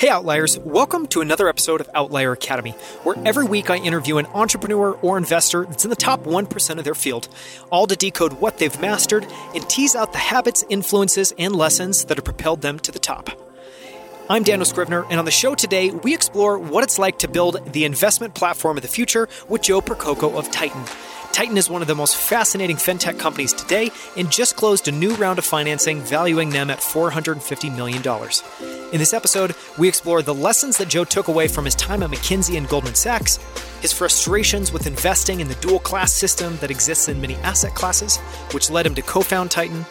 Hey Outliers, welcome to another episode of Outlier Academy, where every week I interview an entrepreneur or investor that's in the top 1% of their field, all to decode what they've mastered and tease out the habits, influences, and lessons that have propelled them to the top. I'm Daniel Scrivner, and on the show today, we explore what it's like to build the investment platform of the future with Joe Percoco of Titan. Titan is one of the most fascinating fintech companies today and just closed a new round of financing, valuing them at $450 million. In this episode, we explore the lessons that Joe took away from his time at McKinsey and Goldman Sachs, his frustrations with investing in the dual class system that exists in many asset classes, which led him to co found Titan,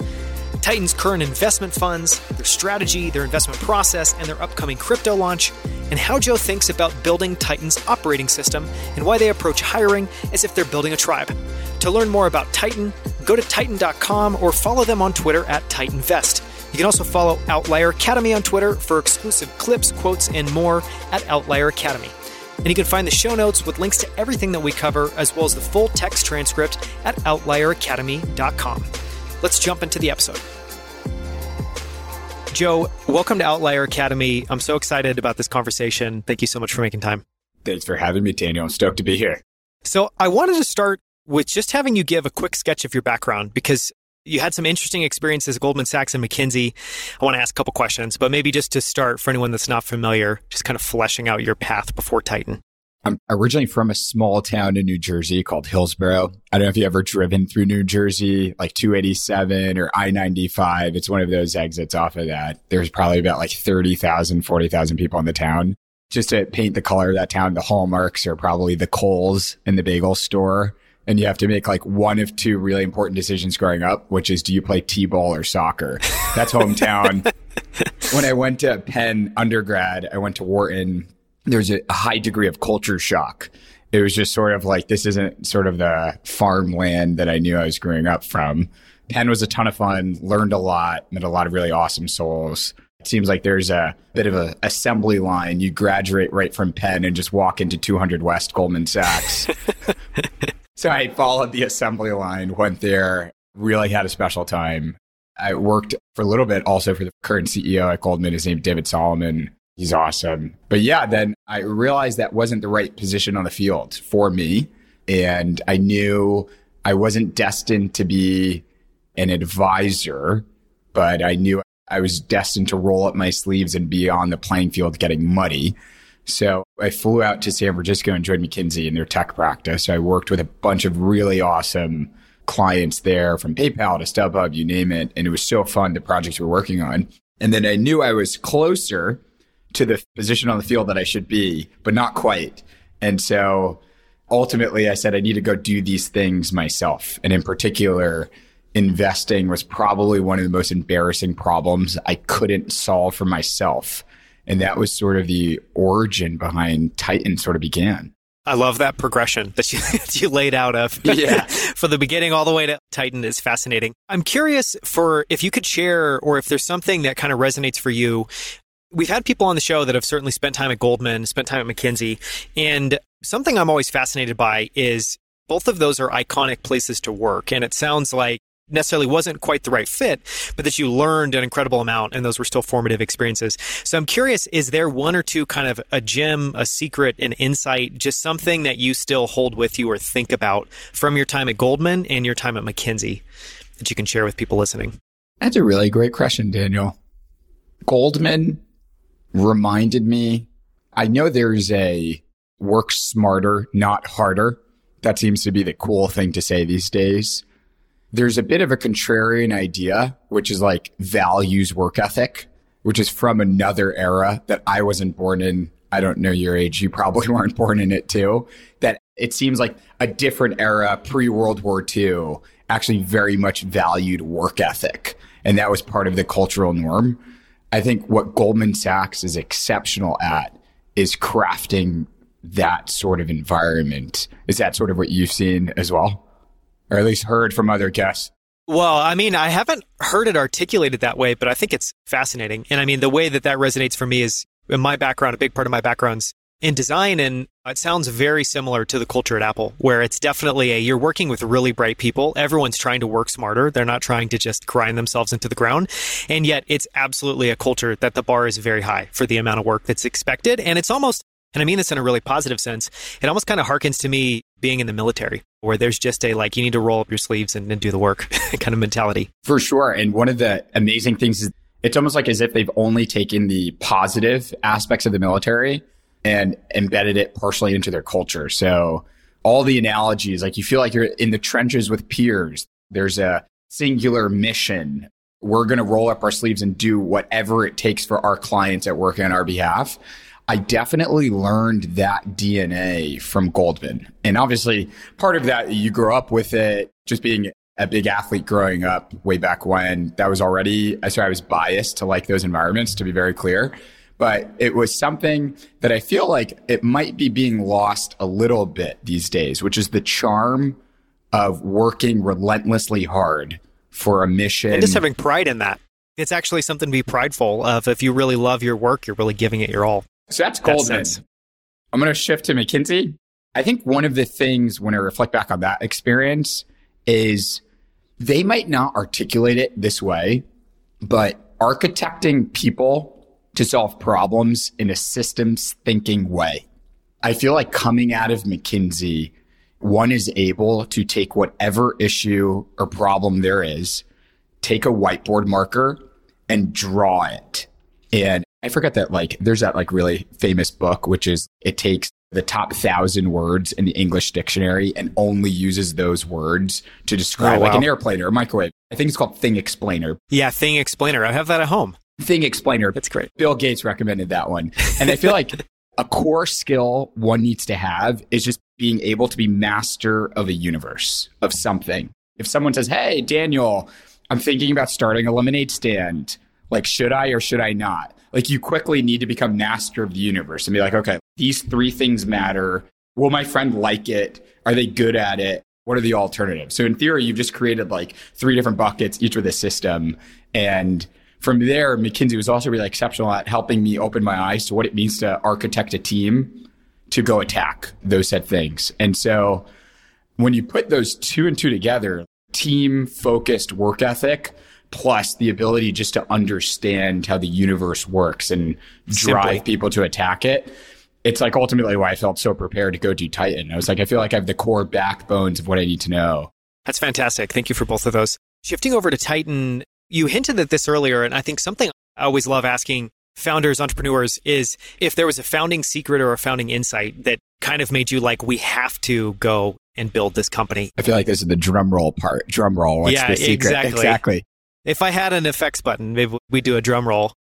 Titan's current investment funds, their strategy, their investment process, and their upcoming crypto launch, and how Joe thinks about building Titan's operating system and why they approach hiring as if they're building a tribe. To learn more about Titan, go to titan.com or follow them on Twitter at TitanVest. You can also follow Outlier Academy on Twitter for exclusive clips, quotes, and more at Outlier Academy. And you can find the show notes with links to everything that we cover, as well as the full text transcript at outlieracademy.com. Let's jump into the episode. Joe, welcome to Outlier Academy. I'm so excited about this conversation. Thank you so much for making time. Thanks for having me, Daniel. I'm stoked to be here. So, I wanted to start with just having you give a quick sketch of your background because you had some interesting experiences at Goldman Sachs and McKinsey. I want to ask a couple questions, but maybe just to start for anyone that's not familiar, just kind of fleshing out your path before Titan. I'm originally from a small town in New Jersey called Hillsborough. I don't know if you've ever driven through New Jersey, like 287 or I 95. It's one of those exits off of that. There's probably about like 30,000, 40,000 people in the town. Just to paint the color of that town, the hallmarks are probably the Kohl's and the bagel store. And you have to make like one of two really important decisions growing up, which is do you play T-ball or soccer? That's hometown. when I went to Penn undergrad, I went to Wharton there's a high degree of culture shock. It was just sort of like, this isn't sort of the farmland that I knew I was growing up from. Penn was a ton of fun, learned a lot, met a lot of really awesome souls. It seems like there's a bit of an assembly line. You graduate right from Penn and just walk into 200 West Goldman Sachs. so I followed the assembly line, went there, really had a special time. I worked for a little bit also for the current CEO at Goldman. His name David Solomon. He's awesome. But yeah, then I realized that wasn't the right position on the field for me. And I knew I wasn't destined to be an advisor, but I knew I was destined to roll up my sleeves and be on the playing field getting muddy. So I flew out to San Francisco and joined McKinsey in their tech practice. I worked with a bunch of really awesome clients there from PayPal to StubHub, you name it. And it was so fun, the projects we we're working on. And then I knew I was closer to the position on the field that I should be, but not quite. And so ultimately I said I need to go do these things myself. And in particular, investing was probably one of the most embarrassing problems I couldn't solve for myself. And that was sort of the origin behind Titan sort of began. I love that progression that you, that you laid out of yeah. from the beginning all the way to Titan is fascinating. I'm curious for if you could share or if there's something that kind of resonates for you We've had people on the show that have certainly spent time at Goldman, spent time at McKinsey, and something I'm always fascinated by is both of those are iconic places to work. And it sounds like necessarily wasn't quite the right fit, but that you learned an incredible amount and those were still formative experiences. So I'm curious, is there one or two kind of a gem, a secret, an insight, just something that you still hold with you or think about from your time at Goldman and your time at McKinsey that you can share with people listening? That's a really great question, Daniel. Goldman reminded me. I know there's a work smarter, not harder. That seems to be the cool thing to say these days. There's a bit of a contrarian idea, which is like values work ethic, which is from another era that I wasn't born in. I don't know your age. You probably weren't born in it too. That it seems like a different era pre World War II actually very much valued work ethic. And that was part of the cultural norm. I think what Goldman Sachs is exceptional at is crafting that sort of environment. Is that sort of what you've seen as well? Or at least heard from other guests? Well, I mean, I haven't heard it articulated that way, but I think it's fascinating. And I mean, the way that that resonates for me is in my background, a big part of my background's in design and it sounds very similar to the culture at Apple where it's definitely a you're working with really bright people. Everyone's trying to work smarter. They're not trying to just grind themselves into the ground. And yet it's absolutely a culture that the bar is very high for the amount of work that's expected. And it's almost and I mean this in a really positive sense it almost kind of harkens to me being in the military where there's just a like you need to roll up your sleeves and, and do the work kind of mentality. For sure. And one of the amazing things is it's almost like as if they've only taken the positive aspects of the military and embedded it partially into their culture. So all the analogies, like you feel like you're in the trenches with peers. There's a singular mission. We're going to roll up our sleeves and do whatever it takes for our clients at work on our behalf. I definitely learned that DNA from Goldman. And obviously, part of that, you grow up with it, just being a big athlete growing up way back when. That was already, I so I was biased to like those environments, to be very clear but it was something that I feel like it might be being lost a little bit these days, which is the charm of working relentlessly hard for a mission. And just having pride in that. It's actually something to be prideful of. If you really love your work, you're really giving it your all. So that's Goldman. I'm going to shift to McKinsey. I think one of the things when I reflect back on that experience is they might not articulate it this way, but architecting people to solve problems in a systems thinking way. I feel like coming out of McKinsey, one is able to take whatever issue or problem there is, take a whiteboard marker and draw it. And I forget that like there's that like really famous book, which is it takes the top thousand words in the English dictionary and only uses those words to describe oh, wow. like an airplane or a microwave. I think it's called Thing Explainer. Yeah, Thing Explainer. I have that at home thing explainer. That's great. Bill Gates recommended that one. And I feel like a core skill one needs to have is just being able to be master of a universe of something. If someone says, Hey, Daniel, I'm thinking about starting a lemonade stand. Like, should I or should I not? Like, you quickly need to become master of the universe and be like, okay, these three things matter. Will my friend like it? Are they good at it? What are the alternatives? So in theory, you've just created like three different buckets, each with a system. And from there, McKinsey was also really exceptional at helping me open my eyes to what it means to architect a team to go attack those said things. And so when you put those two and two together, team focused work ethic plus the ability just to understand how the universe works and drive Simply. people to attack it. It's like ultimately why I felt so prepared to go do Titan. I was like, I feel like I have the core backbones of what I need to know. That's fantastic. Thank you for both of those. Shifting over to Titan, you hinted at this earlier, and I think something I always love asking founders, entrepreneurs is if there was a founding secret or a founding insight that kind of made you like, we have to go and build this company. I feel like this is the drum roll part. Drum roll. What's yeah, the secret? exactly. Exactly. If I had an effects button, maybe we do a drum roll.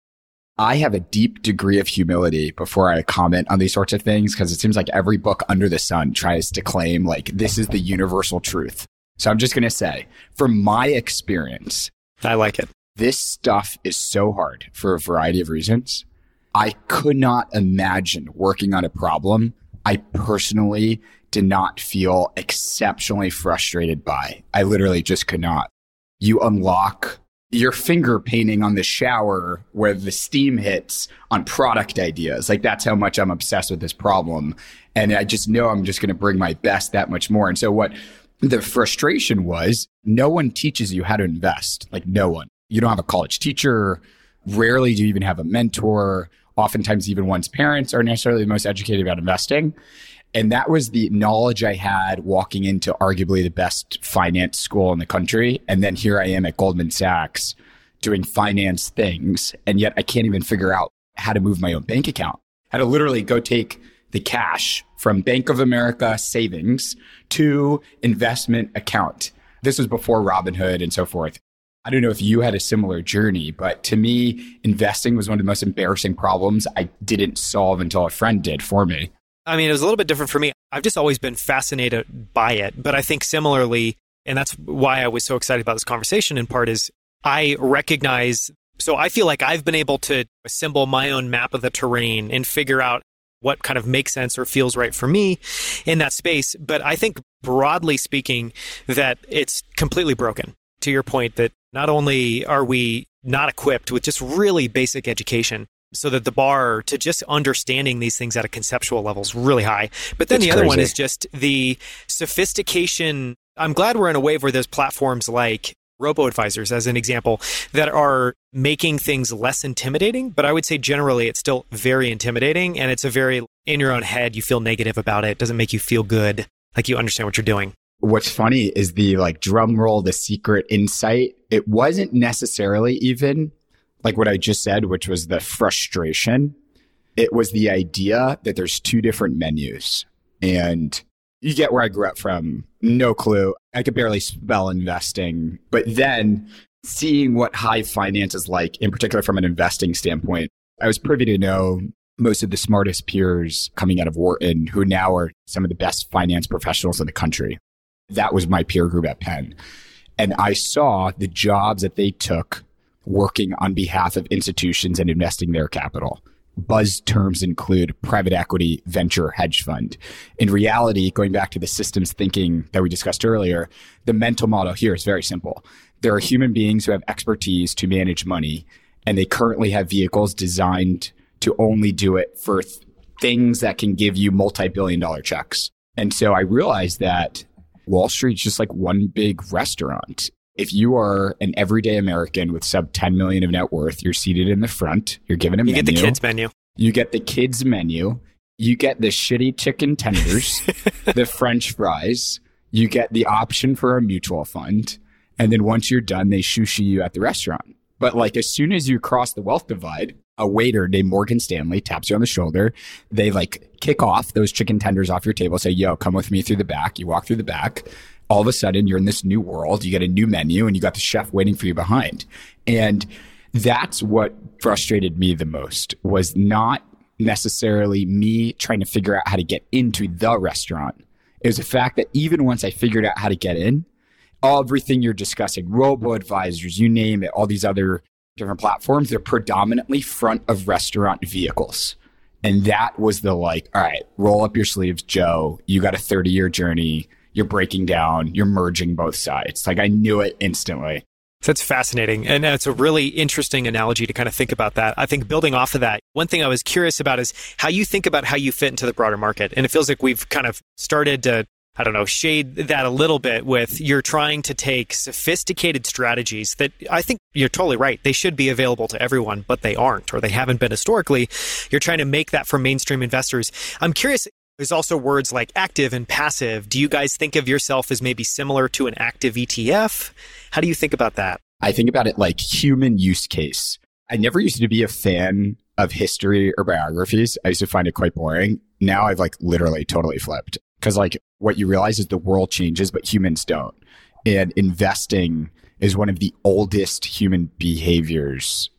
I have a deep degree of humility before I comment on these sorts of things because it seems like every book under the sun tries to claim like this is the universal truth. So I'm just going to say, from my experience, I like it. This stuff is so hard for a variety of reasons. I could not imagine working on a problem I personally did not feel exceptionally frustrated by. I literally just could not. You unlock your finger painting on the shower where the steam hits on product ideas. Like that's how much I'm obsessed with this problem. And I just know I'm just going to bring my best that much more. And so what the frustration was no one teaches you how to invest. Like no one. You don't have a college teacher. Rarely do you even have a mentor. Oftentimes, even one's parents are necessarily the most educated about investing. And that was the knowledge I had walking into arguably the best finance school in the country. And then here I am at Goldman Sachs doing finance things. And yet I can't even figure out how to move my own bank account, how to literally go take the cash from Bank of America savings to investment account. This was before Robinhood and so forth. I don't know if you had a similar journey, but to me, investing was one of the most embarrassing problems I didn't solve until a friend did for me. I mean, it was a little bit different for me. I've just always been fascinated by it. But I think similarly, and that's why I was so excited about this conversation in part, is I recognize. So I feel like I've been able to assemble my own map of the terrain and figure out what kind of makes sense or feels right for me in that space. But I think broadly speaking, that it's completely broken. To your point, that not only are we not equipped with just really basic education, so that the bar to just understanding these things at a conceptual level is really high. But then it's the other one is just the sophistication. I'm glad we're in a wave where there's platforms like robo advisors, as an example, that are making things less intimidating. But I would say generally it's still very intimidating and it's a very in your own head, you feel negative about it. It doesn't make you feel good, like you understand what you're doing. What's funny is the like drum roll, the secret insight. It wasn't necessarily even like what I just said, which was the frustration. It was the idea that there's two different menus. And you get where I grew up from. No clue. I could barely spell investing. But then seeing what high finance is like, in particular from an investing standpoint, I was privy to know most of the smartest peers coming out of Wharton who now are some of the best finance professionals in the country. That was my peer group at Penn. And I saw the jobs that they took working on behalf of institutions and investing their capital. Buzz terms include private equity, venture, hedge fund. In reality, going back to the systems thinking that we discussed earlier, the mental model here is very simple. There are human beings who have expertise to manage money, and they currently have vehicles designed to only do it for th- things that can give you multi billion dollar checks. And so I realized that Wall Street's just like one big restaurant if you are an everyday American with sub 10 million of net worth, you're seated in the front. You're given a you menu. You get the kids menu. You get the kids menu. You get the shitty chicken tenders, the French fries. You get the option for a mutual fund. And then once you're done, they sushi you at the restaurant. But like as soon as you cross the wealth divide, a waiter named Morgan Stanley taps you on the shoulder. They like kick off those chicken tenders off your table, say, yo, come with me through the back. You walk through the back all of a sudden you're in this new world. You get a new menu and you got the chef waiting for you behind. And that's what frustrated me the most was not necessarily me trying to figure out how to get into the restaurant. It was the fact that even once I figured out how to get in, everything you're discussing, robo advisors, you name it, all these other different platforms, they're predominantly front of restaurant vehicles. And that was the like, all right, roll up your sleeves, Joe. You got a 30 year journey you're breaking down, you're merging both sides. Like I knew it instantly. That's fascinating. And it's a really interesting analogy to kind of think about that. I think building off of that, one thing I was curious about is how you think about how you fit into the broader market. And it feels like we've kind of started to, I don't know, shade that a little bit with you're trying to take sophisticated strategies that I think you're totally right. They should be available to everyone, but they aren't, or they haven't been historically. You're trying to make that for mainstream investors. I'm curious, there's also words like active and passive. Do you guys think of yourself as maybe similar to an active ETF? How do you think about that? I think about it like human use case. I never used to be a fan of history or biographies. I used to find it quite boring. Now I've like literally totally flipped because like what you realize is the world changes, but humans don't. And investing is one of the oldest human behaviors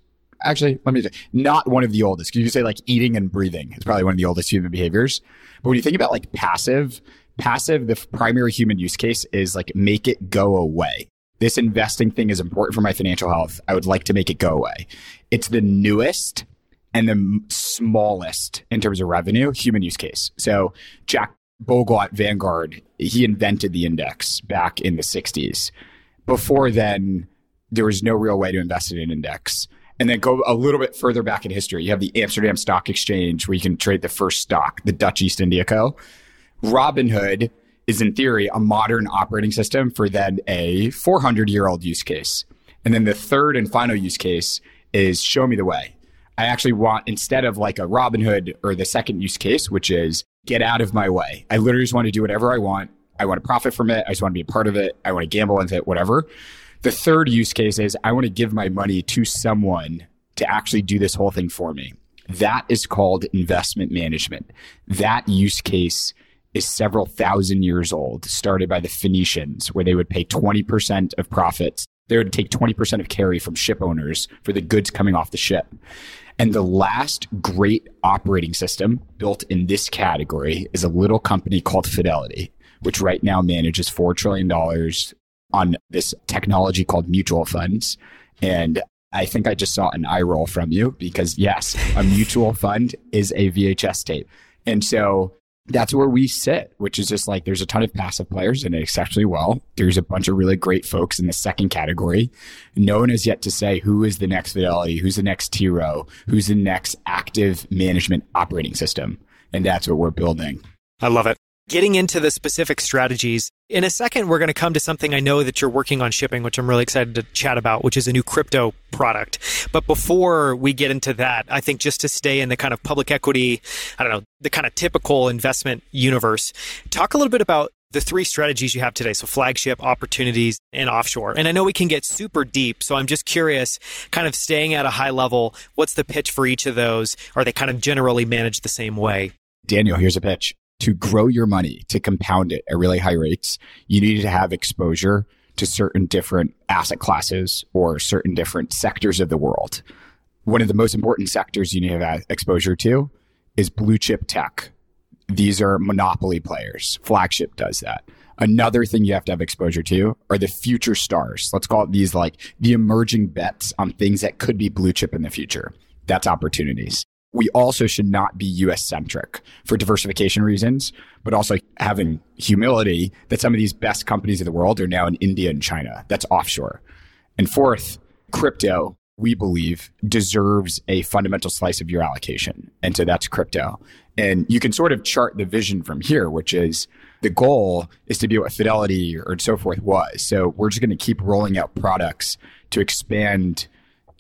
actually, let me say, not one of the oldest. Because you say like eating and breathing is probably one of the oldest human behaviors. But when you think about like passive, passive, the primary human use case is like make it go away. This investing thing is important for my financial health. I would like to make it go away. It's the newest and the smallest in terms of revenue human use case. So Jack Bogle at Vanguard, he invented the index back in the 60s. Before then, there was no real way to invest in an index and then go a little bit further back in history. You have the Amsterdam Stock Exchange where you can trade the first stock, the Dutch East India Co. Robinhood is in theory a modern operating system for then a 400 year old use case. And then the third and final use case is show me the way. I actually want, instead of like a Robinhood or the second use case, which is get out of my way. I literally just want to do whatever I want. I want to profit from it. I just want to be a part of it. I want to gamble into it, whatever. The third use case is I want to give my money to someone to actually do this whole thing for me. That is called investment management. That use case is several thousand years old, started by the Phoenicians, where they would pay 20% of profits. They would take 20% of carry from ship owners for the goods coming off the ship. And the last great operating system built in this category is a little company called Fidelity, which right now manages $4 trillion on this technology called mutual funds. And I think I just saw an eye roll from you because yes, a mutual fund is a VHS tape. And so that's where we sit, which is just like there's a ton of passive players and exceptionally well. There's a bunch of really great folks in the second category. No one has yet to say who is the next Fidelity, who's the next T Rowe, who's the next active management operating system. And that's what we're building. I love it getting into the specific strategies. In a second, we're going to come to something I know that you're working on shipping, which I'm really excited to chat about, which is a new crypto product. But before we get into that, I think just to stay in the kind of public equity, I don't know, the kind of typical investment universe, talk a little bit about the three strategies you have today. So flagship, opportunities, and offshore. And I know we can get super deep. So I'm just curious, kind of staying at a high level, what's the pitch for each of those? Are they kind of generally managed the same way? Daniel, here's a pitch to grow your money, to compound it at really high rates, you need to have exposure to certain different asset classes or certain different sectors of the world. One of the most important sectors you need to have exposure to is blue chip tech. These are monopoly players. Flagship does that. Another thing you have to have exposure to are the future stars. Let's call it these like the emerging bets on things that could be blue chip in the future. That's opportunities we also should not be US centric for diversification reasons, but also having humility that some of these best companies in the world are now in India and China. That's offshore. And fourth, crypto, we believe, deserves a fundamental slice of your allocation. And so that's crypto. And you can sort of chart the vision from here, which is the goal is to be what Fidelity or so forth was. So we're just going to keep rolling out products to expand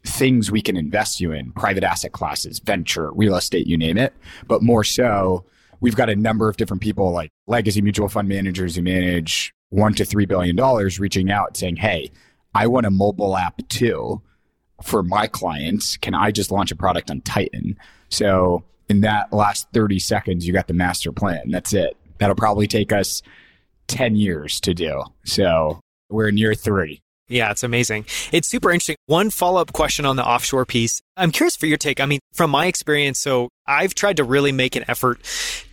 things we can invest you in private asset classes, venture, real estate, you name it. But more so, we've got a number of different people like legacy mutual fund managers who manage one to three billion dollars reaching out saying, Hey, I want a mobile app too for my clients. Can I just launch a product on Titan? So in that last 30 seconds, you got the master plan. That's it. That'll probably take us 10 years to do. So we're near three. Yeah, it's amazing. It's super interesting. One follow up question on the offshore piece. I'm curious for your take. I mean, from my experience, so I've tried to really make an effort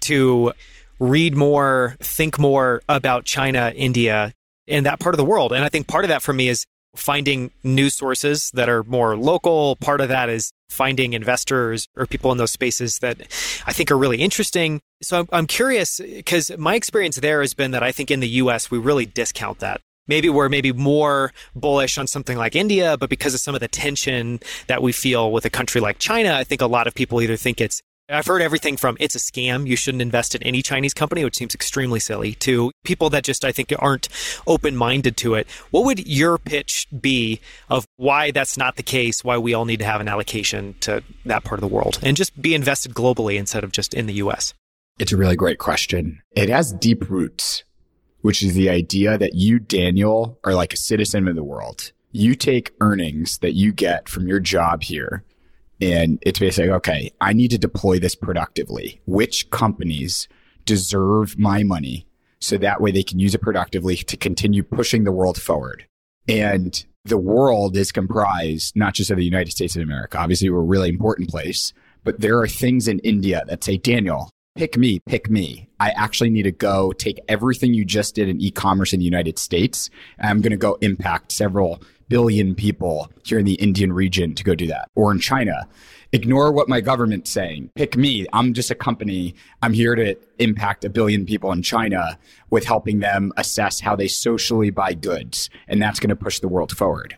to read more, think more about China, India, and that part of the world. And I think part of that for me is finding news sources that are more local. Part of that is finding investors or people in those spaces that I think are really interesting. So I'm, curious because my experience there has been that I think in the US, we really discount that maybe we're maybe more bullish on something like India, but because of some of the tension that we feel with a country like China, I think a lot of people either think it's I've heard everything from it's a scam, you shouldn't invest in any Chinese company, which seems extremely silly, to people that just I think aren't open minded to it. What would your pitch be of why that's not the case, why we all need to have an allocation to that part of the world and just be invested globally instead of just in the US? It's a really great question. It has deep roots which is the idea that you, Daniel, are like a citizen of the world. You take earnings that you get from your job here, and it's basically, okay, I need to deploy this productively. Which companies deserve my money so that way they can use it productively to continue pushing the world forward? And the world is comprised not just of the United States of America. Obviously, we're a really important place, but there are things in India that say, Daniel, pick me, pick me. I actually need to go take everything you just did in e-commerce in the United States. I'm going to go impact several billion people here in the Indian region to go do that or in China. Ignore what my government's saying. Pick me. I'm just a company. I'm here to impact a billion people in China with helping them assess how they socially buy goods. And that's going to push the world forward.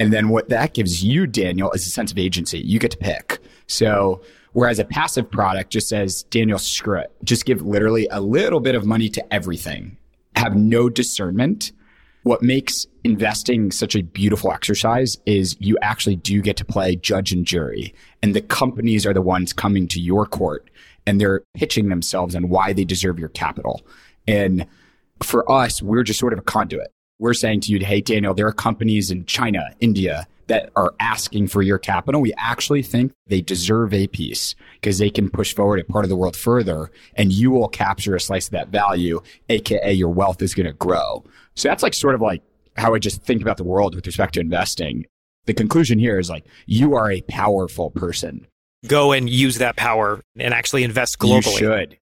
And then what that gives you, Daniel, is a sense of agency. You get to pick. So Whereas a passive product just says, Daniel, screw it. Just give literally a little bit of money to everything. Have no discernment. What makes investing such a beautiful exercise is you actually do get to play judge and jury. And the companies are the ones coming to your court and they're pitching themselves on why they deserve your capital. And for us, we're just sort of a conduit. We're saying to you, hey, Daniel, there are companies in China, India, that are asking for your capital, we actually think they deserve a piece because they can push forward a part of the world further and you will capture a slice of that value, aka your wealth is going to grow. So that's like sort of like how I just think about the world with respect to investing. The conclusion here is like you are a powerful person. Go and use that power and actually invest globally. You should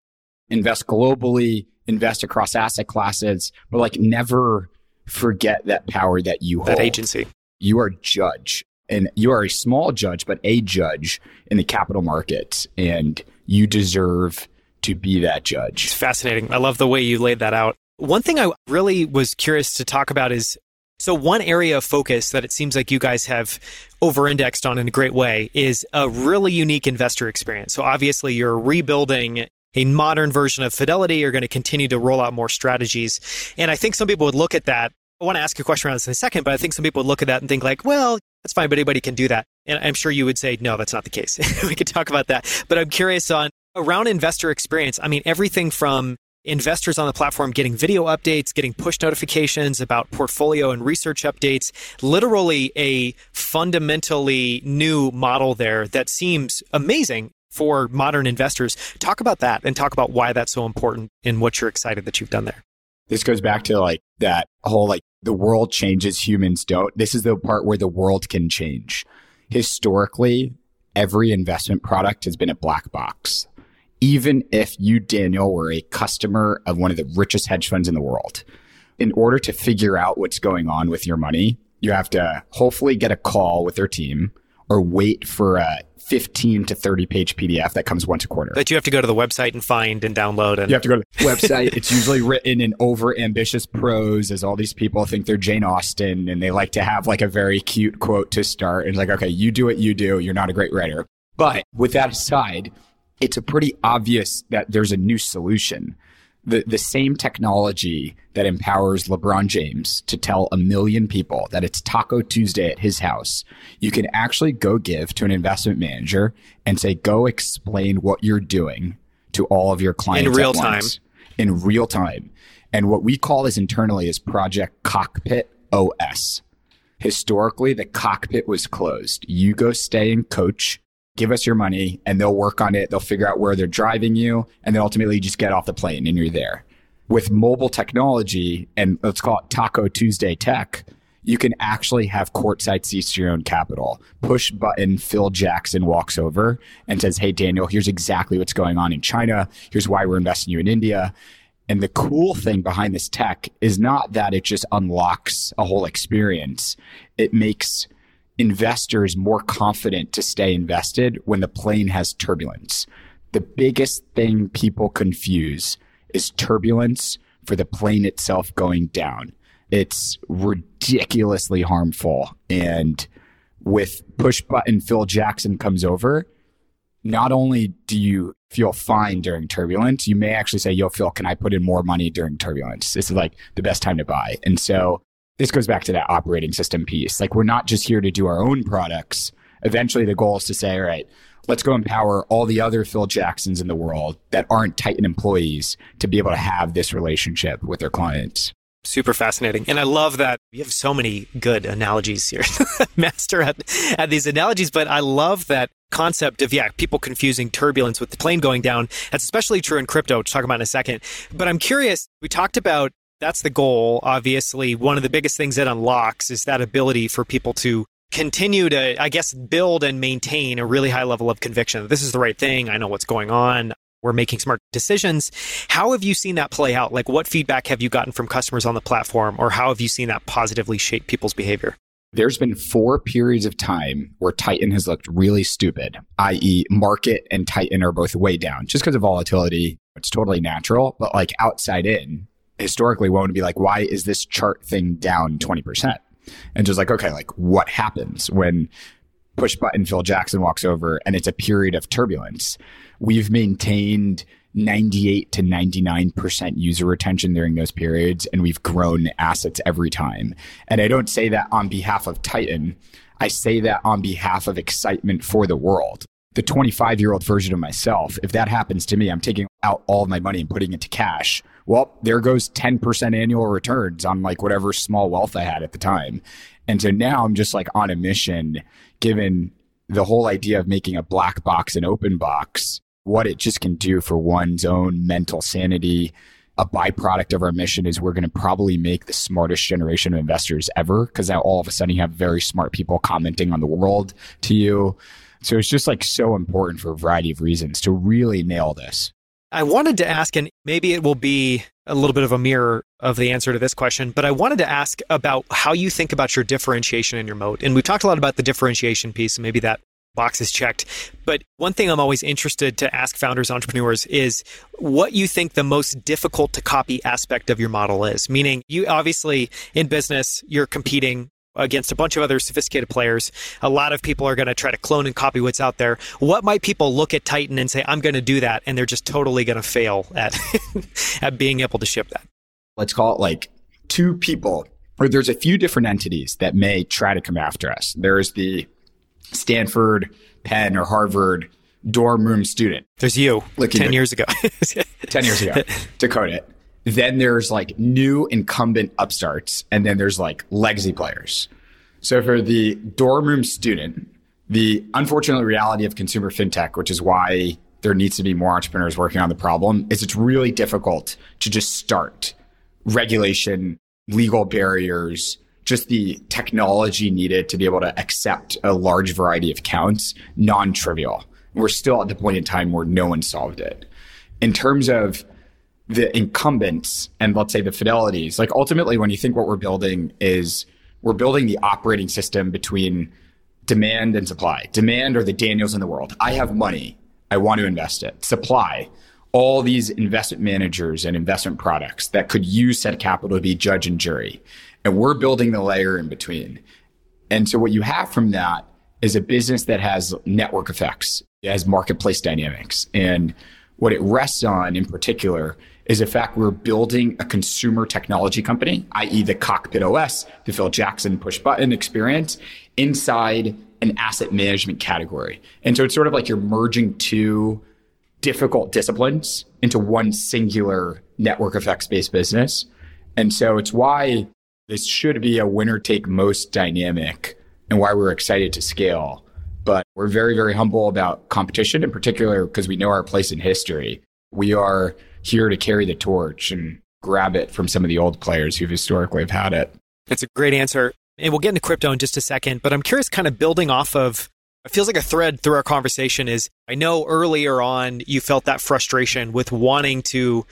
invest globally, invest across asset classes, but like never forget that power that you hold. That agency you are judge and you are a small judge, but a judge in the capital markets and you deserve to be that judge. It's fascinating. I love the way you laid that out. One thing I really was curious to talk about is so one area of focus that it seems like you guys have over-indexed on in a great way is a really unique investor experience. So obviously you're rebuilding a modern version of Fidelity. You're going to continue to roll out more strategies. And I think some people would look at that. I want to ask a question around this in a second, but I think some people look at that and think like, well, that's fine, but anybody can do that. And I'm sure you would say, no, that's not the case. we could talk about that. But I'm curious on around investor experience. I mean, everything from investors on the platform getting video updates, getting push notifications about portfolio and research updates, literally a fundamentally new model there that seems amazing for modern investors. Talk about that and talk about why that's so important and what you're excited that you've done there. This goes back to like that whole like the world changes, humans don't. This is the part where the world can change. Historically, every investment product has been a black box even if you, Daniel, were a customer of one of the richest hedge funds in the world, in order to figure out what's going on with your money, you have to hopefully get a call with their team or wait for a 15 to 30 page PDF that comes once a quarter. That you have to go to the website and find and download. And you have to go to the website. it's usually written in over ambitious prose as all these people think they're Jane Austen and they like to have like a very cute quote to start. And like, okay, you do what you do. You're not a great writer. But with that aside, it's a pretty obvious that there's a new solution. The, the same technology that empowers LeBron James to tell a million people that it's Taco Tuesday at his house, you can actually go give to an investment manager and say, go explain what you're doing to all of your clients in real time. In real time. And what we call this internally is Project Cockpit OS. Historically, the cockpit was closed. You go stay and coach give us your money and they'll work on it. They'll figure out where they're driving you. And then ultimately you just get off the plane and you're there. With mobile technology and let's call it Taco Tuesday tech, you can actually have courtside seats to your own capital. Push button, Phil Jackson walks over and says, Hey, Daniel, here's exactly what's going on in China. Here's why we're investing you in India. And the cool thing behind this tech is not that it just unlocks a whole experience. It makes investors more confident to stay invested when the plane has turbulence. The biggest thing people confuse is turbulence for the plane itself going down. It's ridiculously harmful. And with push button Phil Jackson comes over, not only do you feel fine during turbulence, you may actually say, Yo, Phil, can I put in more money during turbulence? This is like the best time to buy. And so this goes back to that operating system piece. Like we're not just here to do our own products. Eventually the goal is to say, all right, let's go empower all the other Phil Jacksons in the world that aren't Titan employees to be able to have this relationship with their clients. Super fascinating. And I love that you have so many good analogies here. Master at, at these analogies, but I love that concept of, yeah, people confusing turbulence with the plane going down. That's especially true in crypto, which we'll talk about in a second. But I'm curious, we talked about that's the goal. Obviously, one of the biggest things that unlocks is that ability for people to continue to, I guess, build and maintain a really high level of conviction. This is the right thing. I know what's going on. We're making smart decisions. How have you seen that play out? Like, what feedback have you gotten from customers on the platform, or how have you seen that positively shape people's behavior? There's been four periods of time where Titan has looked really stupid, i.e., market and Titan are both way down just because of volatility. It's totally natural, but like outside in, historically want to be like, why is this chart thing down 20%? And just like, okay, like what happens when push button Phil Jackson walks over and it's a period of turbulence? We've maintained 98 to 99% user retention during those periods, and we've grown assets every time. And I don't say that on behalf of Titan. I say that on behalf of excitement for the world the 25 year old version of myself, if that happens to me, I'm taking out all my money and putting it to cash. Well, there goes 10% annual returns on like whatever small wealth I had at the time. And so now I'm just like on a mission, given the whole idea of making a black box an open box, what it just can do for one's own mental sanity. A byproduct of our mission is we're going to probably make the smartest generation of investors ever because now all of a sudden you have very smart people commenting on the world to you so it's just like so important for a variety of reasons to really nail this. I wanted to ask, and maybe it will be a little bit of a mirror of the answer to this question, but I wanted to ask about how you think about your differentiation and your moat. And we've talked a lot about the differentiation piece, and maybe that box is checked. But one thing I'm always interested to ask founders, entrepreneurs is what you think the most difficult to copy aspect of your model is. Meaning, you obviously in business, you're competing against a bunch of other sophisticated players. A lot of people are going to try to clone and copy what's out there. What might people look at Titan and say, I'm going to do that? And they're just totally going to fail at, at being able to ship that. Let's call it like two people, or there's a few different entities that may try to come after us. There's the Stanford, Penn, or Harvard dorm room student. There's you Looking 10 to- years ago. 10 years ago to code it. Then there's like new incumbent upstarts, and then there's like legacy players. So for the dorm room student, the unfortunate reality of consumer fintech, which is why there needs to be more entrepreneurs working on the problem, is it's really difficult to just start regulation, legal barriers, just the technology needed to be able to accept a large variety of accounts, non trivial. We're still at the point in time where no one solved it. In terms of the incumbents and let's say the fidelities, like ultimately, when you think what we're building is we're building the operating system between demand and supply. Demand are the Daniels in the world. I have money. I want to invest it. Supply, all these investment managers and investment products that could use said capital to be judge and jury. And we're building the layer in between. And so what you have from that is a business that has network effects, it has marketplace dynamics. And what it rests on in particular is the fact we're building a consumer technology company, i.e. the cockpit OS, the Phil Jackson push button experience inside an asset management category. And so it's sort of like you're merging two difficult disciplines into one singular network effects based business. And so it's why this should be a winner take most dynamic and why we're excited to scale. But we're very, very humble about competition in particular because we know our place in history. We are here to carry the torch and grab it from some of the old players who've historically have had it. That's a great answer. And we'll get into crypto in just a second, but I'm curious, kind of building off of it feels like a thread through our conversation is I know earlier on you felt that frustration with wanting to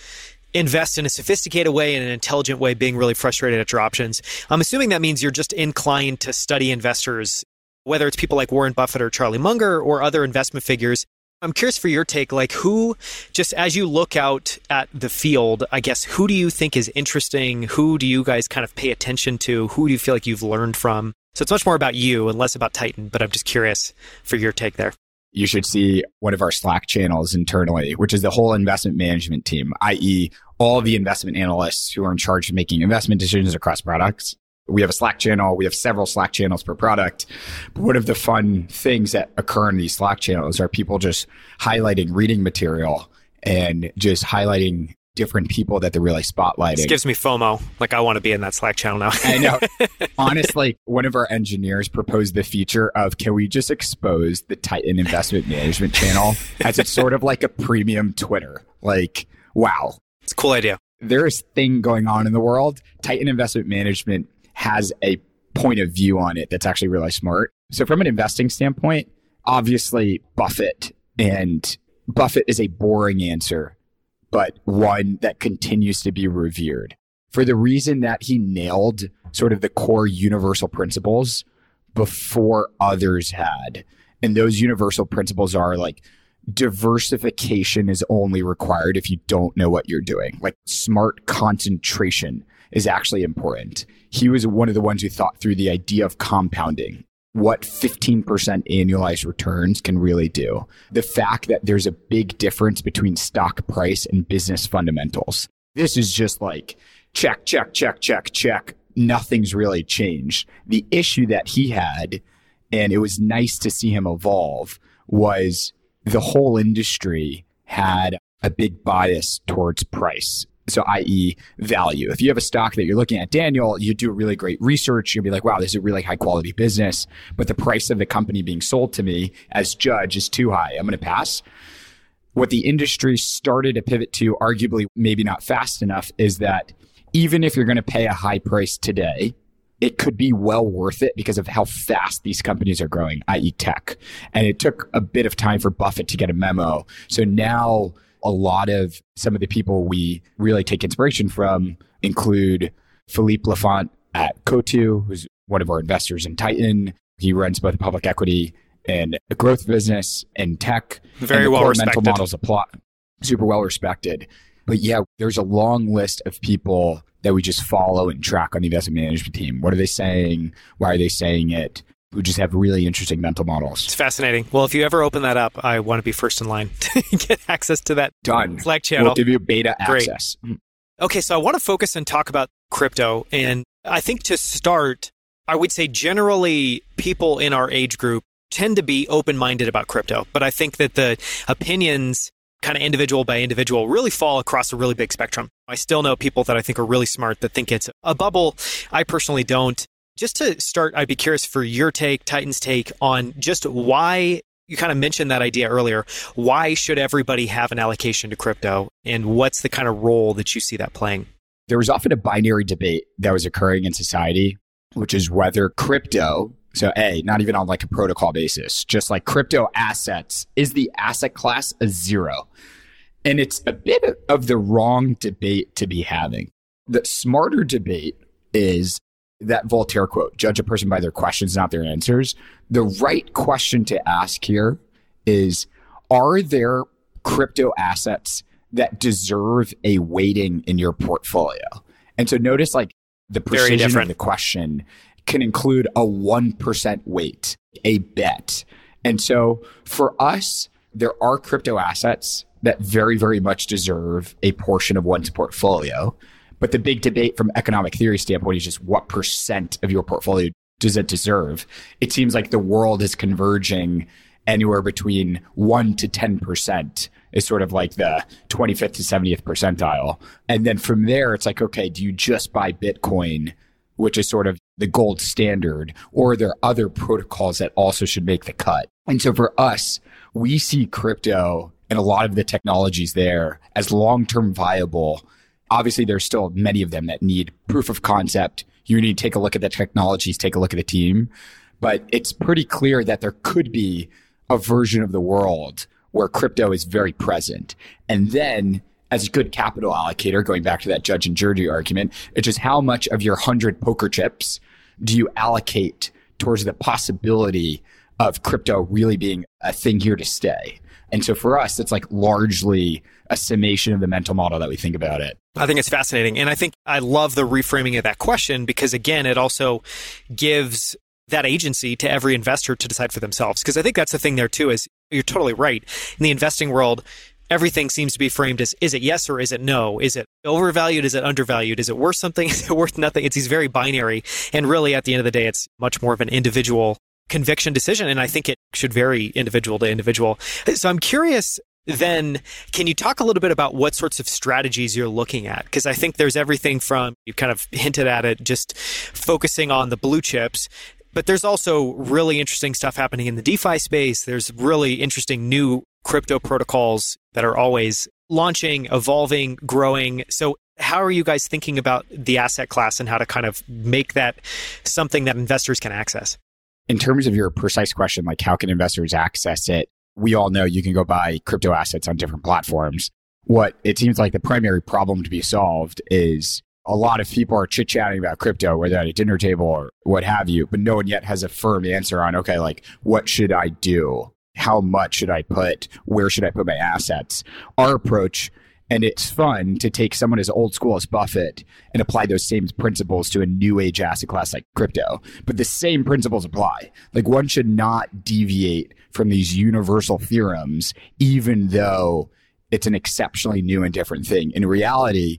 invest in a sophisticated way and an intelligent way, being really frustrated at your options. I'm assuming that means you're just inclined to study investors, whether it's people like Warren Buffett or Charlie Munger or other investment figures. I'm curious for your take, like who, just as you look out at the field, I guess, who do you think is interesting? Who do you guys kind of pay attention to? Who do you feel like you've learned from? So it's much more about you and less about Titan, but I'm just curious for your take there. You should see one of our Slack channels internally, which is the whole investment management team, i.e., all the investment analysts who are in charge of making investment decisions across products. We have a Slack channel. We have several Slack channels per product. But one of the fun things that occur in these Slack channels are people just highlighting reading material and just highlighting different people that they're really spotlighting. This gives me FOMO. Like I want to be in that Slack channel now. I know. Honestly, one of our engineers proposed the feature of can we just expose the Titan Investment Management channel as it's sort of like a premium Twitter? Like, wow. It's a cool idea. There's thing going on in the world. Titan Investment Management has a point of view on it that's actually really smart. So from an investing standpoint, obviously Buffett and Buffett is a boring answer, but one that continues to be revered for the reason that he nailed sort of the core universal principles before others had. And those universal principles are like diversification is only required if you don't know what you're doing. Like smart concentration is actually important. He was one of the ones who thought through the idea of compounding. What 15% annualized returns can really do. The fact that there's a big difference between stock price and business fundamentals. This is just like check, check, check, check, check. Nothing's really changed. The issue that he had, and it was nice to see him evolve, was the whole industry had a big bias towards price. So, i.e., value. If you have a stock that you're looking at, Daniel, you do really great research. You'll be like, wow, this is a really high quality business, but the price of the company being sold to me as judge is too high. I'm going to pass. What the industry started to pivot to, arguably maybe not fast enough, is that even if you're going to pay a high price today, it could be well worth it because of how fast these companies are growing, i.e., tech. And it took a bit of time for Buffett to get a memo. So now a lot of some of the people we really take inspiration from include Philippe Laffont at Coatue, who's one of our investors in Titan. He runs both public equity and a growth business and tech. Very and well respected. mental models apply. Super well respected. But yeah, there's a long list of people that we just follow and track on the investment management team. What are they saying? Why are they saying it? We just have really interesting mental models. It's fascinating. Well, if you ever open that up, I want to be first in line to get access to that Done. Slack channel. We'll give you beta Great. access. Mm. Okay, so I want to focus and talk about crypto. And I think to start, I would say generally people in our age group tend to be open minded about crypto. But I think that the opinions, kind of individual by individual, really fall across a really big spectrum. I still know people that I think are really smart that think it's a bubble. I personally don't. Just to start, I'd be curious for your take, Titan's take on just why you kind of mentioned that idea earlier. Why should everybody have an allocation to crypto? And what's the kind of role that you see that playing? There was often a binary debate that was occurring in society, which is whether crypto, so A, not even on like a protocol basis, just like crypto assets, is the asset class a zero? And it's a bit of the wrong debate to be having. The smarter debate is that Voltaire quote judge a person by their questions, not their answers. The right question to ask here is Are there crypto assets that deserve a weighting in your portfolio? And so notice like the precision of the question can include a 1% weight, a bet. And so for us, there are crypto assets that very, very much deserve a portion of one's portfolio. But the big debate from economic theory standpoint is just what percent of your portfolio does it deserve? It seems like the world is converging anywhere between 1 to 10% is sort of like the 25th to 70th percentile. And then from there, it's like, okay, do you just buy Bitcoin, which is sort of the gold standard, or are there other protocols that also should make the cut? And so for us, we see crypto and a lot of the technologies there as long term viable. Obviously, there's still many of them that need proof of concept. You need to take a look at the technologies, take a look at the team. But it's pretty clear that there could be a version of the world where crypto is very present. And then, as a good capital allocator, going back to that judge and jury argument, it's just how much of your 100 poker chips do you allocate towards the possibility of crypto really being a thing here to stay? And so for us, it's like largely a summation of the mental model that we think about it. I think it's fascinating. And I think I love the reframing of that question because, again, it also gives that agency to every investor to decide for themselves. Because I think that's the thing there, too, is you're totally right. In the investing world, everything seems to be framed as is it yes or is it no? Is it overvalued? Is it undervalued? Is it worth something? Is it worth nothing? It's these very binary. And really, at the end of the day, it's much more of an individual conviction decision. And I think it should vary individual to individual. So I'm curious then can you talk a little bit about what sorts of strategies you're looking at because i think there's everything from you kind of hinted at it just focusing on the blue chips but there's also really interesting stuff happening in the defi space there's really interesting new crypto protocols that are always launching evolving growing so how are you guys thinking about the asset class and how to kind of make that something that investors can access in terms of your precise question, like how can investors access it? We all know you can go buy crypto assets on different platforms. What it seems like the primary problem to be solved is a lot of people are chit chatting about crypto, whether at a dinner table or what have you, but no one yet has a firm answer on, okay, like what should I do? How much should I put? Where should I put my assets? Our approach and it's fun to take someone as old school as Buffett and apply those same principles to a new age asset class like crypto. But the same principles apply. Like one should not deviate from these universal theorems, even though it's an exceptionally new and different thing. In reality,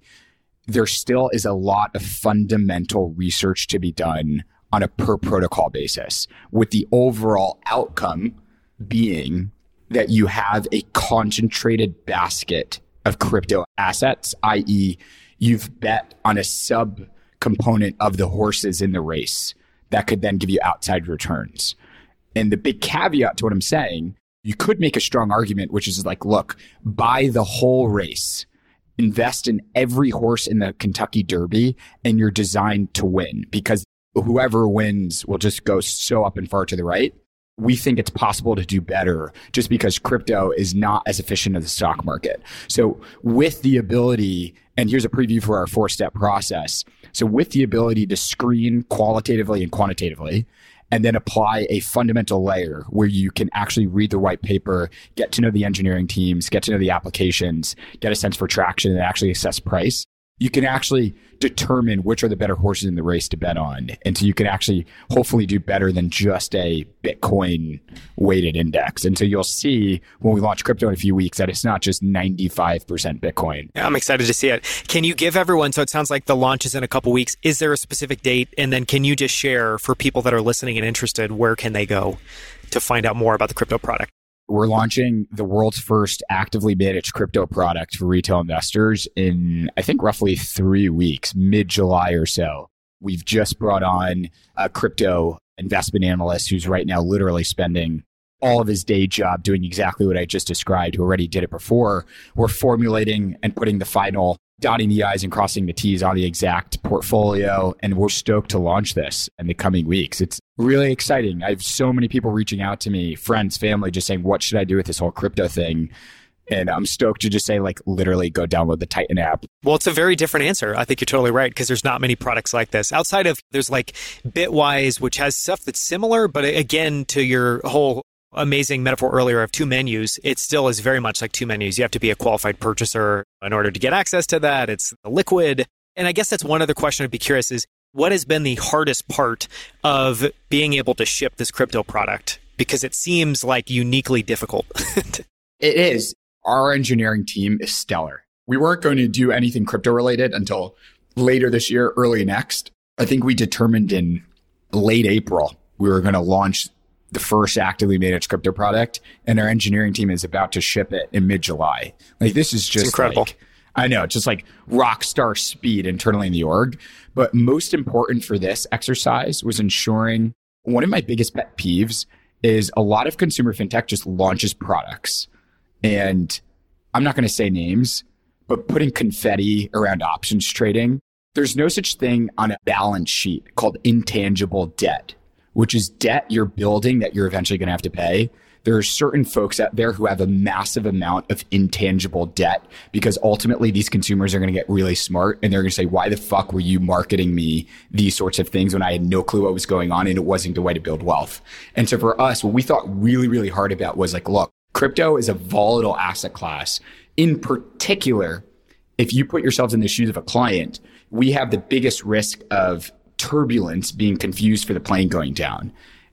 there still is a lot of fundamental research to be done on a per protocol basis, with the overall outcome being that you have a concentrated basket of crypto assets, i.e., you've bet on a sub component of the horses in the race that could then give you outside returns. And the big caveat to what I'm saying, you could make a strong argument, which is like, look, buy the whole race, invest in every horse in the Kentucky Derby, and you're designed to win because whoever wins will just go so up and far to the right we think it's possible to do better just because crypto is not as efficient as the stock market. So with the ability, and here's a preview for our four step process. So with the ability to screen qualitatively and quantitatively, and then apply a fundamental layer where you can actually read the white paper, get to know the engineering teams, get to know the applications, get a sense for traction and actually assess price you can actually determine which are the better horses in the race to bet on. And so you can actually hopefully do better than just a Bitcoin weighted index. And so you'll see when we launch crypto in a few weeks that it's not just 95% Bitcoin. I'm excited to see it. Can you give everyone, so it sounds like the launch is in a couple weeks. Is there a specific date? And then can you just share for people that are listening and interested, where can they go to find out more about the crypto product? We're launching the world's first actively managed crypto product for retail investors in, I think, roughly three weeks, mid July or so. We've just brought on a crypto investment analyst who's right now literally spending all of his day job doing exactly what I just described, who already did it before. We're formulating and putting the final dotting the I's and crossing the T's on the exact portfolio. And we're stoked to launch this in the coming weeks. It's really exciting. I have so many people reaching out to me, friends, family, just saying, what should I do with this whole crypto thing? And I'm stoked to just say, like, literally go download the Titan app. Well, it's a very different answer. I think you're totally right because there's not many products like this outside of there's like Bitwise, which has stuff that's similar, but again, to your whole amazing metaphor earlier of two menus, it still is very much like two menus. You have to be a qualified purchaser in order to get access to that. It's liquid. And I guess that's one other question I'd be curious is what has been the hardest part of being able to ship this crypto product? Because it seems like uniquely difficult. it is. Our engineering team is stellar. We weren't going to do anything crypto related until later this year, early next. I think we determined in late April we were going to launch the first actively managed crypto product, and our engineering team is about to ship it in mid July. Like this is just it's incredible. Like, I know, just like rock star speed internally in the org. But most important for this exercise was ensuring one of my biggest pet peeves is a lot of consumer fintech just launches products. And I'm not going to say names, but putting confetti around options trading. There's no such thing on a balance sheet called intangible debt which is debt you're building that you're eventually going to have to pay. There are certain folks out there who have a massive amount of intangible debt because ultimately these consumers are going to get really smart and they're going to say, why the fuck were you marketing me these sorts of things when I had no clue what was going on and it wasn't the way to build wealth? And so for us, what we thought really, really hard about was like, look, crypto is a volatile asset class. In particular, if you put yourselves in the shoes of a client, we have the biggest risk of turbulence being confused for the plane going down.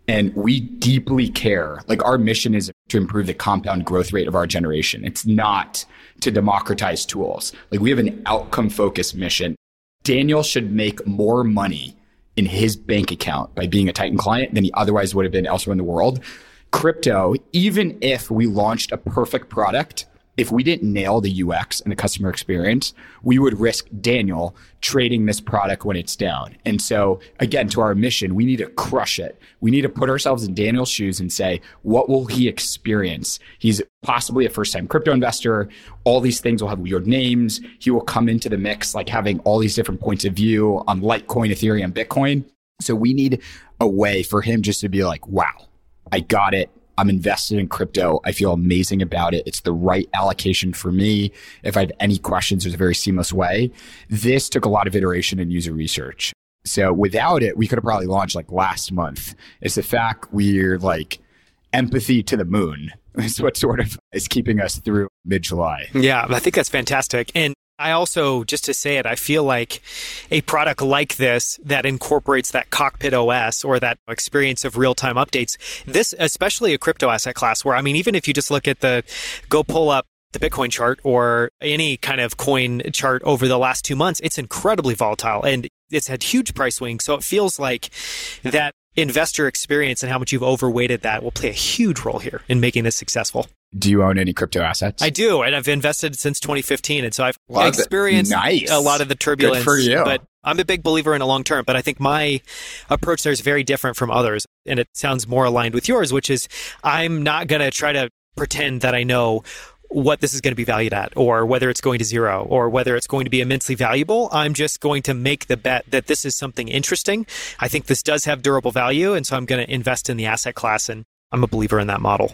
And we deeply care. Like our mission is to improve the compound growth rate of our generation. It's not to democratize tools. Like we have an outcome focused mission. Daniel should make more money in his bank account by being a Titan client than he otherwise would have been elsewhere in the world. Crypto, even if we launched a perfect product, if we didn't nail the UX and the customer experience, we would risk Daniel trading this product when it's down. And so again, to our mission, we need to crush it. We need to put ourselves in Daniel's shoes and say, what will he experience? He's possibly a first time crypto investor. All these things will have weird names. He will come into the mix, like having all these different points of view on Litecoin, Ethereum, Bitcoin. So we need a way for him just to be like, wow, I got it. I'm invested in crypto. I feel amazing about it. It's the right allocation for me. If I have any questions, there's a very seamless way. This took a lot of iteration and user research. So without it, we could have probably launched like last month. It's the fact we're like empathy to the moon. It's what sort of is keeping us through mid July. Yeah, I think that's fantastic. And I also, just to say it, I feel like a product like this that incorporates that cockpit OS or that experience of real time updates, this, especially a crypto asset class where, I mean, even if you just look at the, go pull up the Bitcoin chart or any kind of coin chart over the last two months, it's incredibly volatile and it's had huge price swings. So it feels like that investor experience and how much you've overweighted that will play a huge role here in making this successful. Do you own any crypto assets? I do, and I've invested since 2015, and so I've experienced nice. a lot of the turbulence. Good for you. But I'm a big believer in a long term. But I think my approach there is very different from others, and it sounds more aligned with yours, which is I'm not going to try to pretend that I know what this is going to be valued at or whether it's going to zero or whether it's going to be immensely valuable. I'm just going to make the bet that this is something interesting. I think this does have durable value. And so I'm going to invest in the asset class. And I'm a believer in that model.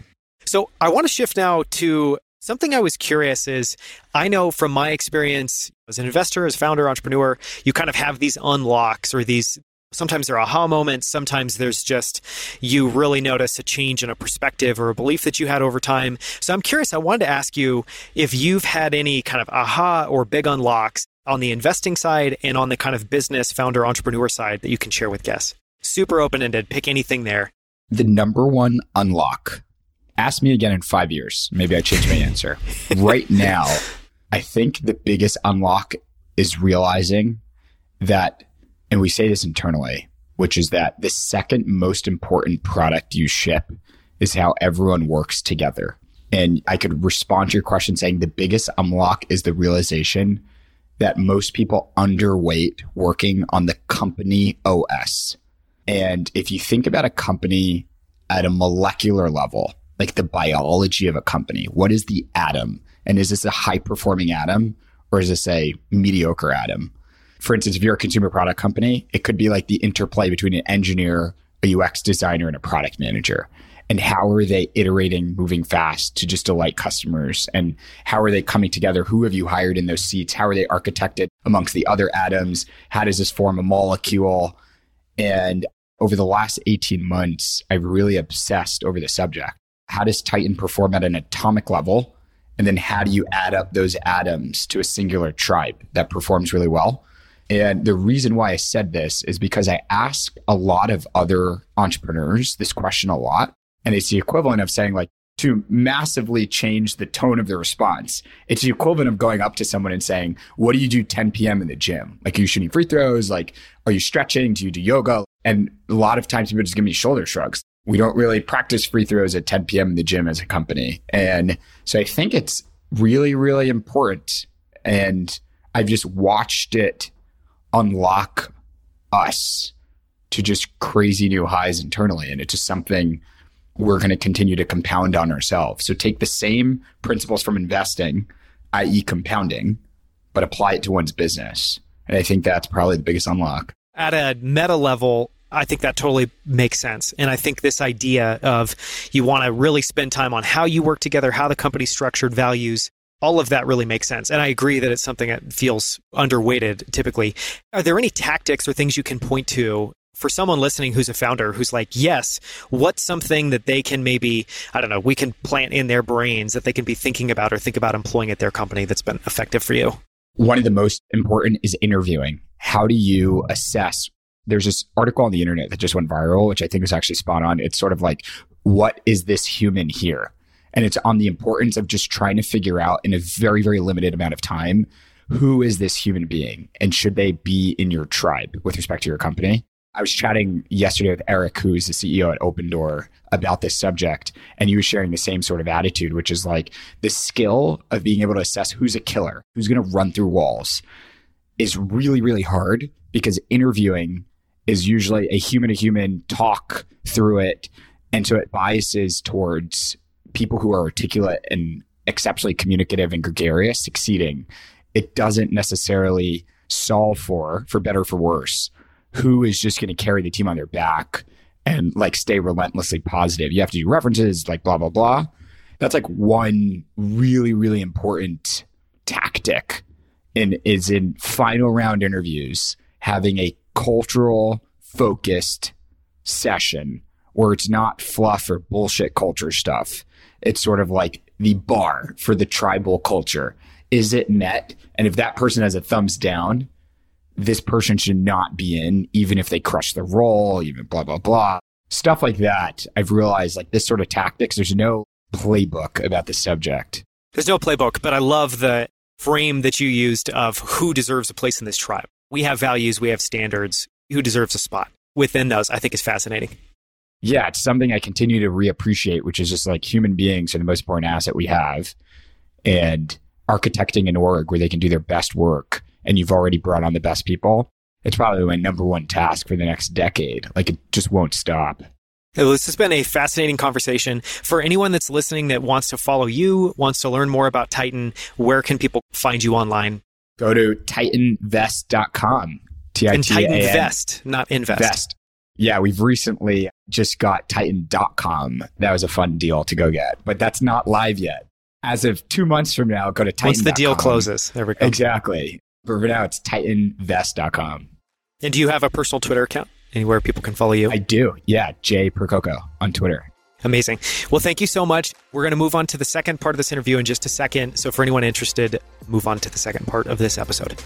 So I want to shift now to something I was curious is I know from my experience as an investor, as founder, entrepreneur, you kind of have these unlocks or these Sometimes they're aha moments. Sometimes there's just you really notice a change in a perspective or a belief that you had over time. So I'm curious, I wanted to ask you if you've had any kind of aha or big unlocks on the investing side and on the kind of business founder entrepreneur side that you can share with guests. Super open ended. Pick anything there. The number one unlock. Ask me again in five years. Maybe I change my answer. right now, I think the biggest unlock is realizing that and we say this internally, which is that the second most important product you ship is how everyone works together. And I could respond to your question saying the biggest unlock is the realization that most people underweight working on the company OS. And if you think about a company at a molecular level, like the biology of a company, what is the atom? And is this a high performing atom or is this a mediocre atom? for instance, if you're a consumer product company, it could be like the interplay between an engineer, a UX designer, and a product manager. And how are they iterating, moving fast to just delight customers? And how are they coming together? Who have you hired in those seats? How are they architected amongst the other atoms? How does this form a molecule? And over the last 18 months, I've really obsessed over the subject. How does Titan perform at an atomic level? And then how do you add up those atoms to a singular tribe that performs really well? And the reason why I said this is because I ask a lot of other entrepreneurs this question a lot. And it's the equivalent of saying, like, to massively change the tone of the response. It's the equivalent of going up to someone and saying, What do you do 10 p.m. in the gym? Like, are you shooting free throws? Like, are you stretching? Do you do yoga? And a lot of times people just give me shoulder shrugs. We don't really practice free throws at 10 p.m. in the gym as a company. And so I think it's really, really important. And I've just watched it unlock us to just crazy new highs internally. And it's just something we're going to continue to compound on ourselves. So take the same principles from investing, i.e., compounding, but apply it to one's business. And I think that's probably the biggest unlock. At a meta level, I think that totally makes sense. And I think this idea of you want to really spend time on how you work together, how the company's structured, values, all of that really makes sense. And I agree that it's something that feels underweighted typically. Are there any tactics or things you can point to for someone listening who's a founder who's like, yes, what's something that they can maybe, I don't know, we can plant in their brains that they can be thinking about or think about employing at their company that's been effective for you? One of the most important is interviewing. How do you assess? There's this article on the internet that just went viral, which I think is actually spot on. It's sort of like, what is this human here? And it's on the importance of just trying to figure out in a very, very limited amount of time who is this human being and should they be in your tribe with respect to your company? I was chatting yesterday with Eric, who's the CEO at Opendoor, about this subject, and he was sharing the same sort of attitude, which is like the skill of being able to assess who's a killer, who's going to run through walls, is really, really hard because interviewing is usually a human to human talk through it. And so it biases towards people who are articulate and exceptionally communicative and gregarious succeeding, it doesn't necessarily solve for, for better for worse, who is just going to carry the team on their back and like stay relentlessly positive. You have to do references like blah, blah, blah. That's like one really, really important tactic in is in final round interviews, having a cultural focused session where it's not fluff or bullshit culture stuff. It's sort of like the bar for the tribal culture. Is it met? And if that person has a thumbs down, this person should not be in, even if they crush the role, even blah, blah, blah. Stuff like that. I've realized like this sort of tactics, there's no playbook about the subject. There's no playbook, but I love the frame that you used of who deserves a place in this tribe. We have values, we have standards. Who deserves a spot within those, I think is fascinating yeah, it's something I continue to reappreciate, which is just like human beings are the most important asset we have. And architecting an org where they can do their best work and you've already brought on the best people, it's probably my number one task for the next decade. Like it just won't stop. This has been a fascinating conversation. For anyone that's listening that wants to follow you, wants to learn more about Titan, where can people find you online? Go to titanvest.com. T I T A N. Titan Vest, not invest. Vest. Yeah, we've recently just got Titan.com. That was a fun deal to go get, but that's not live yet. As of two months from now, go to Titan. Once the deal closes, there we go. Exactly. But for now, it's TitanVest.com. And do you have a personal Twitter account? Anywhere people can follow you? I do. Yeah, Jay Percoco on Twitter. Amazing. Well, thank you so much. We're going to move on to the second part of this interview in just a second. So, for anyone interested, move on to the second part of this episode.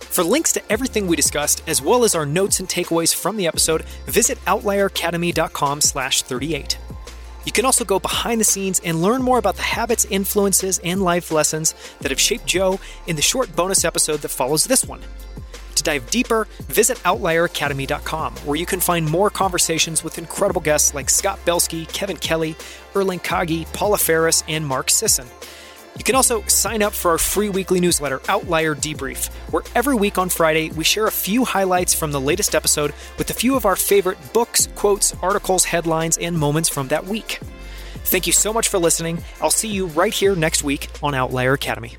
For links to everything we discussed, as well as our notes and takeaways from the episode, visit outlieracademy.com slash 38. You can also go behind the scenes and learn more about the habits, influences, and life lessons that have shaped Joe in the short bonus episode that follows this one. To dive deeper, visit outlieracademy.com, where you can find more conversations with incredible guests like Scott Belsky, Kevin Kelly, Erling Kagi, Paula Ferris, and Mark Sisson. You can also sign up for our free weekly newsletter, Outlier Debrief, where every week on Friday we share a few highlights from the latest episode with a few of our favorite books, quotes, articles, headlines, and moments from that week. Thank you so much for listening. I'll see you right here next week on Outlier Academy.